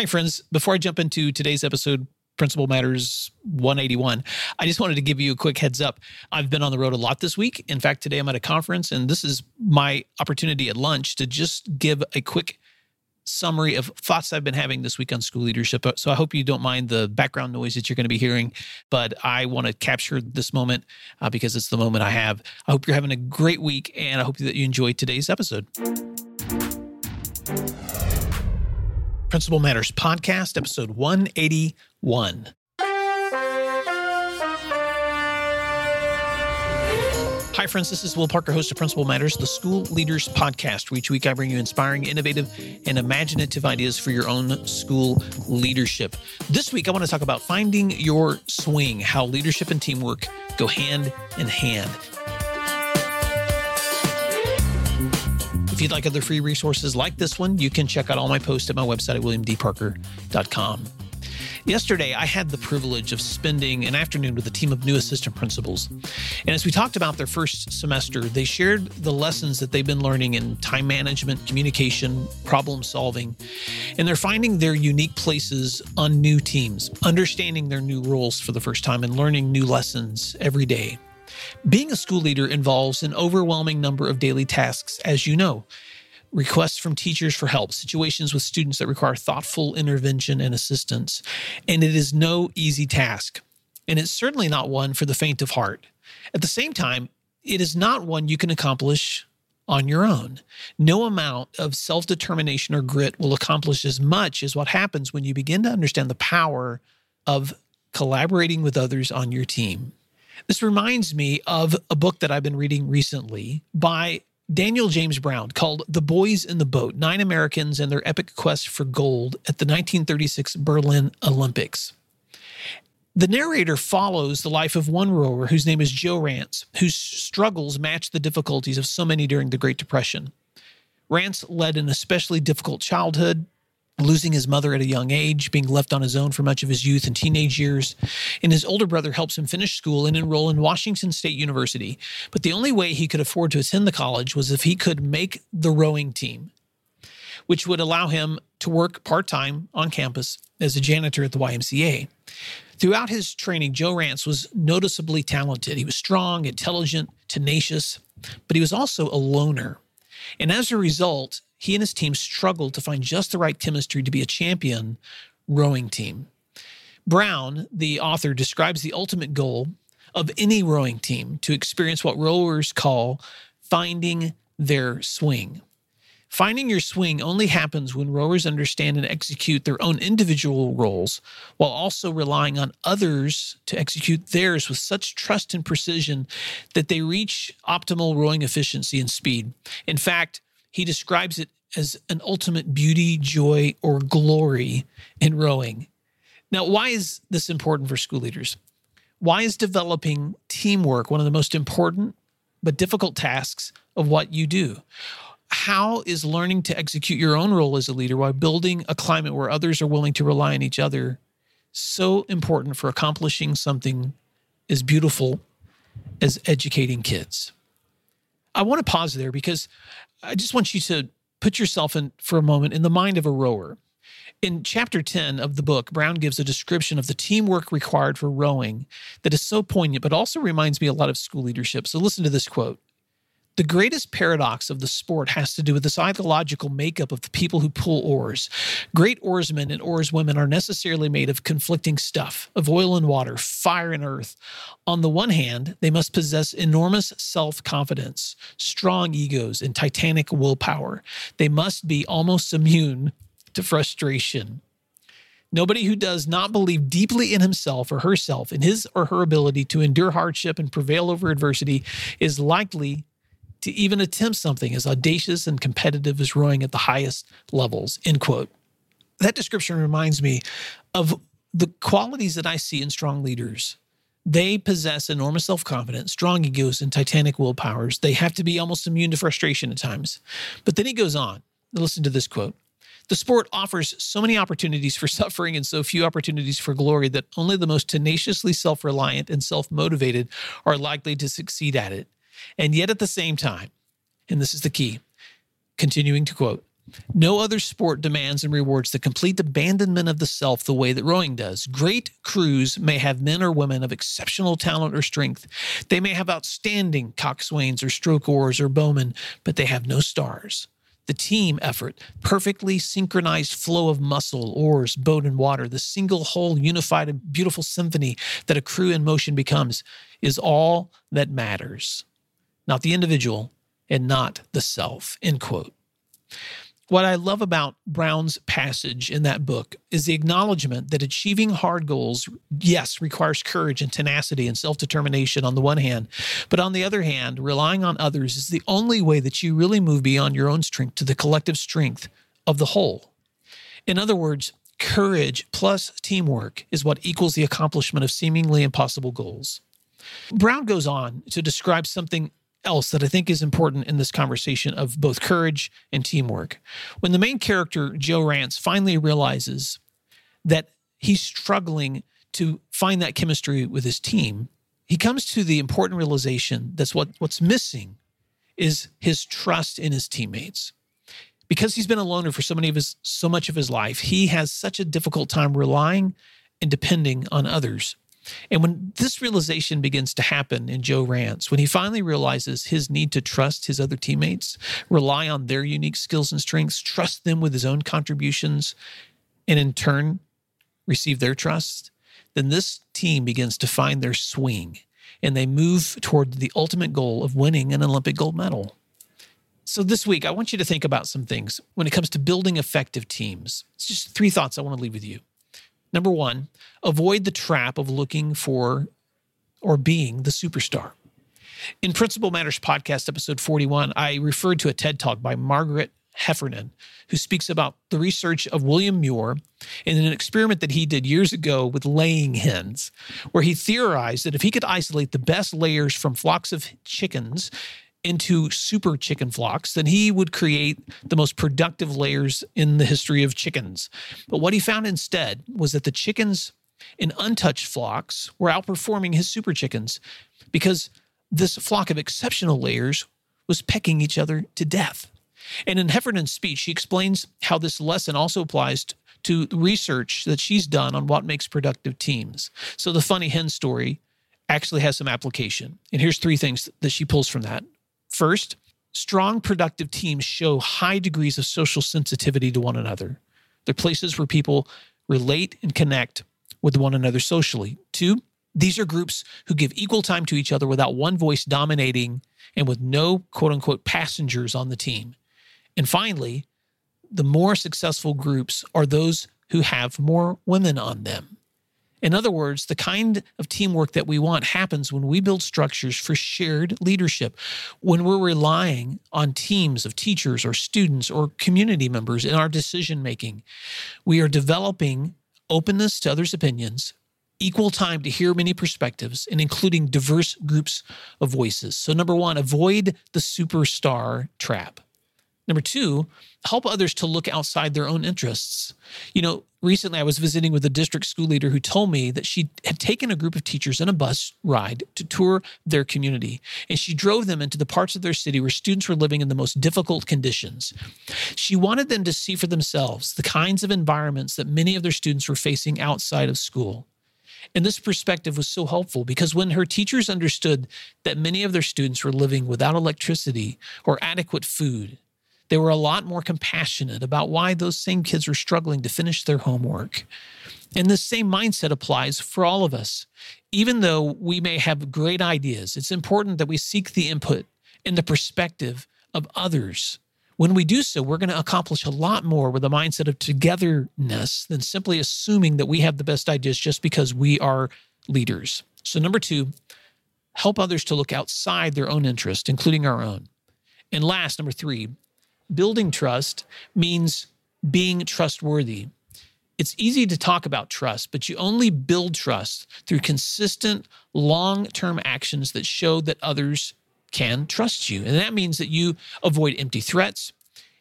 Hi, friends. Before I jump into today's episode, Principal Matters 181, I just wanted to give you a quick heads up. I've been on the road a lot this week. In fact, today I'm at a conference, and this is my opportunity at lunch to just give a quick summary of thoughts I've been having this week on school leadership. So I hope you don't mind the background noise that you're going to be hearing, but I want to capture this moment uh, because it's the moment I have. I hope you're having a great week, and I hope that you enjoyed today's episode. Principal Matters Podcast, episode 181. Hi, friends. This is Will Parker, host of Principal Matters, the School Leaders Podcast, where each week I bring you inspiring, innovative, and imaginative ideas for your own school leadership. This week, I want to talk about finding your swing, how leadership and teamwork go hand in hand. If you'd like other free resources like this one, you can check out all my posts at my website at williamdparker.com. Yesterday, I had the privilege of spending an afternoon with a team of new assistant principals. And as we talked about their first semester, they shared the lessons that they've been learning in time management, communication, problem solving. And they're finding their unique places on new teams, understanding their new roles for the first time, and learning new lessons every day. Being a school leader involves an overwhelming number of daily tasks, as you know. Requests from teachers for help, situations with students that require thoughtful intervention and assistance. And it is no easy task. And it's certainly not one for the faint of heart. At the same time, it is not one you can accomplish on your own. No amount of self determination or grit will accomplish as much as what happens when you begin to understand the power of collaborating with others on your team. This reminds me of a book that I've been reading recently by Daniel James Brown called The Boys in the Boat Nine Americans and Their Epic Quest for Gold at the 1936 Berlin Olympics. The narrator follows the life of one rower whose name is Joe Rantz, whose struggles match the difficulties of so many during the Great Depression. Rantz led an especially difficult childhood, losing his mother at a young age, being left on his own for much of his youth and teenage years. And his older brother helps him finish school and enroll in Washington State University. But the only way he could afford to attend the college was if he could make the rowing team, which would allow him to work part time on campus as a janitor at the YMCA. Throughout his training, Joe Rantz was noticeably talented. He was strong, intelligent, tenacious, but he was also a loner. And as a result, he and his team struggled to find just the right chemistry to be a champion rowing team. Brown, the author, describes the ultimate goal of any rowing team to experience what rowers call finding their swing. Finding your swing only happens when rowers understand and execute their own individual roles while also relying on others to execute theirs with such trust and precision that they reach optimal rowing efficiency and speed. In fact, he describes it as an ultimate beauty, joy, or glory in rowing. Now, why is this important for school leaders? Why is developing teamwork one of the most important but difficult tasks of what you do? How is learning to execute your own role as a leader while building a climate where others are willing to rely on each other so important for accomplishing something as beautiful as educating kids? I want to pause there because I just want you to put yourself in for a moment in the mind of a rower. In chapter 10 of the book, Brown gives a description of the teamwork required for rowing that is so poignant, but also reminds me a lot of school leadership. So listen to this quote the greatest paradox of the sport has to do with the psychological makeup of the people who pull oars. Great oarsmen and oarswomen are necessarily made of conflicting stuff, of oil and water, fire and earth. On the one hand, they must possess enormous self confidence, strong egos, and titanic willpower. They must be almost immune to frustration. Nobody who does not believe deeply in himself or herself, in his or her ability to endure hardship and prevail over adversity, is likely to even attempt something as audacious and competitive as rowing at the highest levels, end quote. That description reminds me of the qualities that I see in strong leaders. They possess enormous self confidence, strong egos, and titanic willpowers. They have to be almost immune to frustration at times. But then he goes on. Listen to this quote The sport offers so many opportunities for suffering and so few opportunities for glory that only the most tenaciously self reliant and self motivated are likely to succeed at it. And yet at the same time, and this is the key, continuing to quote, No other sport demands and rewards the complete abandonment of the self the way that rowing does. Great crews may have men or women of exceptional talent or strength. They may have outstanding coxswains or stroke oars or bowmen, but they have no stars. The team effort, perfectly synchronized flow of muscle, oars, boat, and water, the single whole unified and beautiful symphony that a crew in motion becomes, is all that matters. Not the individual and not the self. End quote. What I love about Brown's passage in that book is the acknowledgement that achieving hard goals, yes, requires courage and tenacity and self determination on the one hand. But on the other hand, relying on others is the only way that you really move beyond your own strength to the collective strength of the whole. In other words, courage plus teamwork is what equals the accomplishment of seemingly impossible goals. Brown goes on to describe something else that I think is important in this conversation of both courage and teamwork. When the main character, Joe Rantz, finally realizes that he's struggling to find that chemistry with his team, he comes to the important realization that's what, what's missing is his trust in his teammates. Because he's been a loner for so many of his so much of his life, he has such a difficult time relying and depending on others. And when this realization begins to happen in Joe Rantz, when he finally realizes his need to trust his other teammates, rely on their unique skills and strengths, trust them with his own contributions, and in turn receive their trust, then this team begins to find their swing and they move toward the ultimate goal of winning an Olympic gold medal. So, this week, I want you to think about some things when it comes to building effective teams. It's just three thoughts I want to leave with you. Number one, avoid the trap of looking for or being the superstar. In Principal Matters Podcast, episode 41, I referred to a TED talk by Margaret Heffernan, who speaks about the research of William Muir in an experiment that he did years ago with laying hens, where he theorized that if he could isolate the best layers from flocks of chickens into super chicken flocks, then he would create the most productive layers in the history of chickens. But what he found instead was that the chickens in untouched flocks were outperforming his super chickens because this flock of exceptional layers was pecking each other to death. And in Heffernan's speech, she explains how this lesson also applies to research that she's done on what makes productive teams. So the funny hen story actually has some application. And here's three things that she pulls from that. First, strong, productive teams show high degrees of social sensitivity to one another. They're places where people relate and connect with one another socially. Two, these are groups who give equal time to each other without one voice dominating and with no quote unquote passengers on the team. And finally, the more successful groups are those who have more women on them. In other words, the kind of teamwork that we want happens when we build structures for shared leadership, when we're relying on teams of teachers or students or community members in our decision making. We are developing openness to others' opinions, equal time to hear many perspectives, and including diverse groups of voices. So, number one, avoid the superstar trap. Number two, help others to look outside their own interests. You know, recently I was visiting with a district school leader who told me that she had taken a group of teachers in a bus ride to tour their community. And she drove them into the parts of their city where students were living in the most difficult conditions. She wanted them to see for themselves the kinds of environments that many of their students were facing outside of school. And this perspective was so helpful because when her teachers understood that many of their students were living without electricity or adequate food, they were a lot more compassionate about why those same kids were struggling to finish their homework. And this same mindset applies for all of us. Even though we may have great ideas, it's important that we seek the input and the perspective of others. When we do so, we're going to accomplish a lot more with a mindset of togetherness than simply assuming that we have the best ideas just because we are leaders. So, number two, help others to look outside their own interest, including our own. And last, number three, building trust means being trustworthy. It's easy to talk about trust, but you only build trust through consistent, long term actions that show that others can trust you. And that means that you avoid empty threats,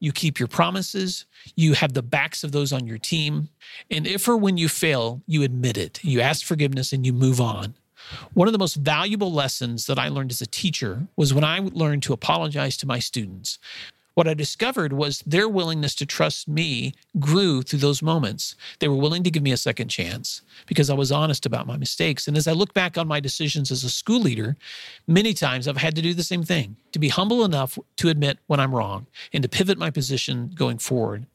you keep your promises, you have the backs of those on your team. And if or when you fail, you admit it, you ask forgiveness, and you move on. One of the most valuable lessons that I learned as a teacher was when I learned to apologize to my students. What I discovered was their willingness to trust me grew through those moments. They were willing to give me a second chance because I was honest about my mistakes. And as I look back on my decisions as a school leader, many times I've had to do the same thing to be humble enough to admit when I'm wrong and to pivot my position going forward.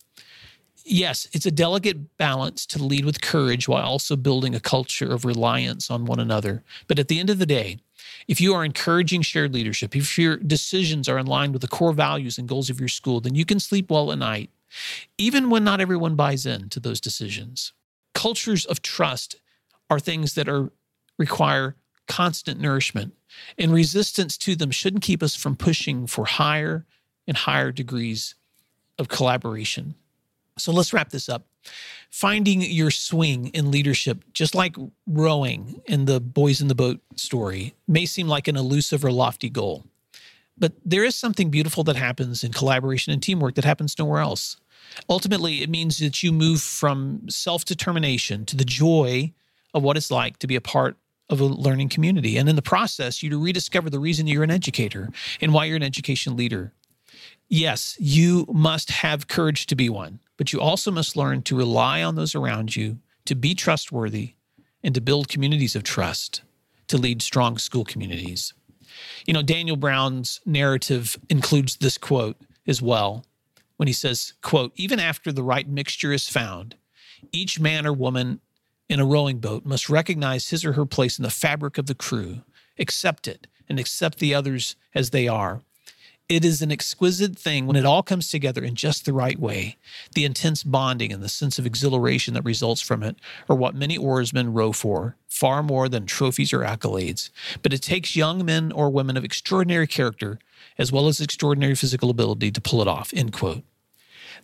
Yes, it's a delicate balance to lead with courage while also building a culture of reliance on one another. But at the end of the day, if you are encouraging shared leadership, if your decisions are in line with the core values and goals of your school, then you can sleep well at night, even when not everyone buys in to those decisions. Cultures of trust are things that are require constant nourishment, and resistance to them shouldn't keep us from pushing for higher and higher degrees of collaboration. So let's wrap this up finding your swing in leadership, just like rowing in the boys in the boat story, may seem like an elusive or lofty goal. But there is something beautiful that happens in collaboration and teamwork that happens nowhere else. Ultimately, it means that you move from self determination to the joy of what it's like to be a part of a learning community. And in the process, you rediscover the reason you're an educator and why you're an education leader. Yes, you must have courage to be one but you also must learn to rely on those around you, to be trustworthy, and to build communities of trust to lead strong school communities. You know, Daniel Brown's narrative includes this quote as well when he says, quote, even after the right mixture is found, each man or woman in a rowing boat must recognize his or her place in the fabric of the crew, accept it, and accept the others as they are, it is an exquisite thing when it all comes together in just the right way. The intense bonding and the sense of exhilaration that results from it are what many oarsmen row for, far more than trophies or accolades. But it takes young men or women of extraordinary character, as well as extraordinary physical ability, to pull it off. End quote.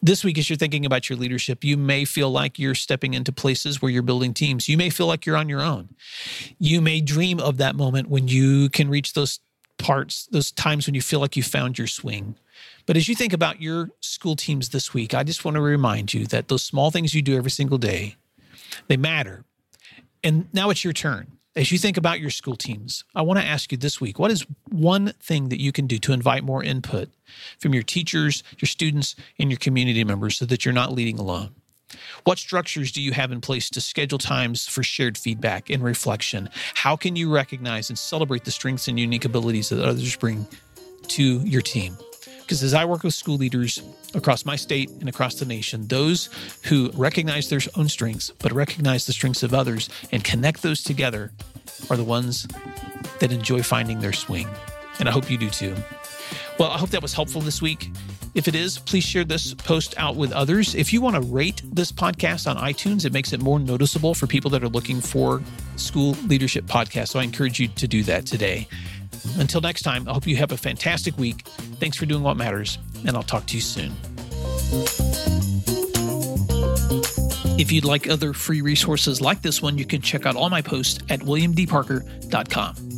This week, as you're thinking about your leadership, you may feel like you're stepping into places where you're building teams. You may feel like you're on your own. You may dream of that moment when you can reach those parts, those times when you feel like you found your swing. But as you think about your school teams this week, I just want to remind you that those small things you do every single day, they matter. And now it's your turn. As you think about your school teams, I want to ask you this week what is one thing that you can do to invite more input from your teachers, your students, and your community members so that you're not leading alone? What structures do you have in place to schedule times for shared feedback and reflection? How can you recognize and celebrate the strengths and unique abilities that others bring to your team? Because as I work with school leaders across my state and across the nation, those who recognize their own strengths, but recognize the strengths of others and connect those together are the ones that enjoy finding their swing. And I hope you do too. Well, I hope that was helpful this week. If it is, please share this post out with others. If you want to rate this podcast on iTunes, it makes it more noticeable for people that are looking for school leadership podcasts. So I encourage you to do that today. Until next time, I hope you have a fantastic week. Thanks for doing what matters, and I'll talk to you soon. If you'd like other free resources like this one, you can check out all my posts at williamdparker.com.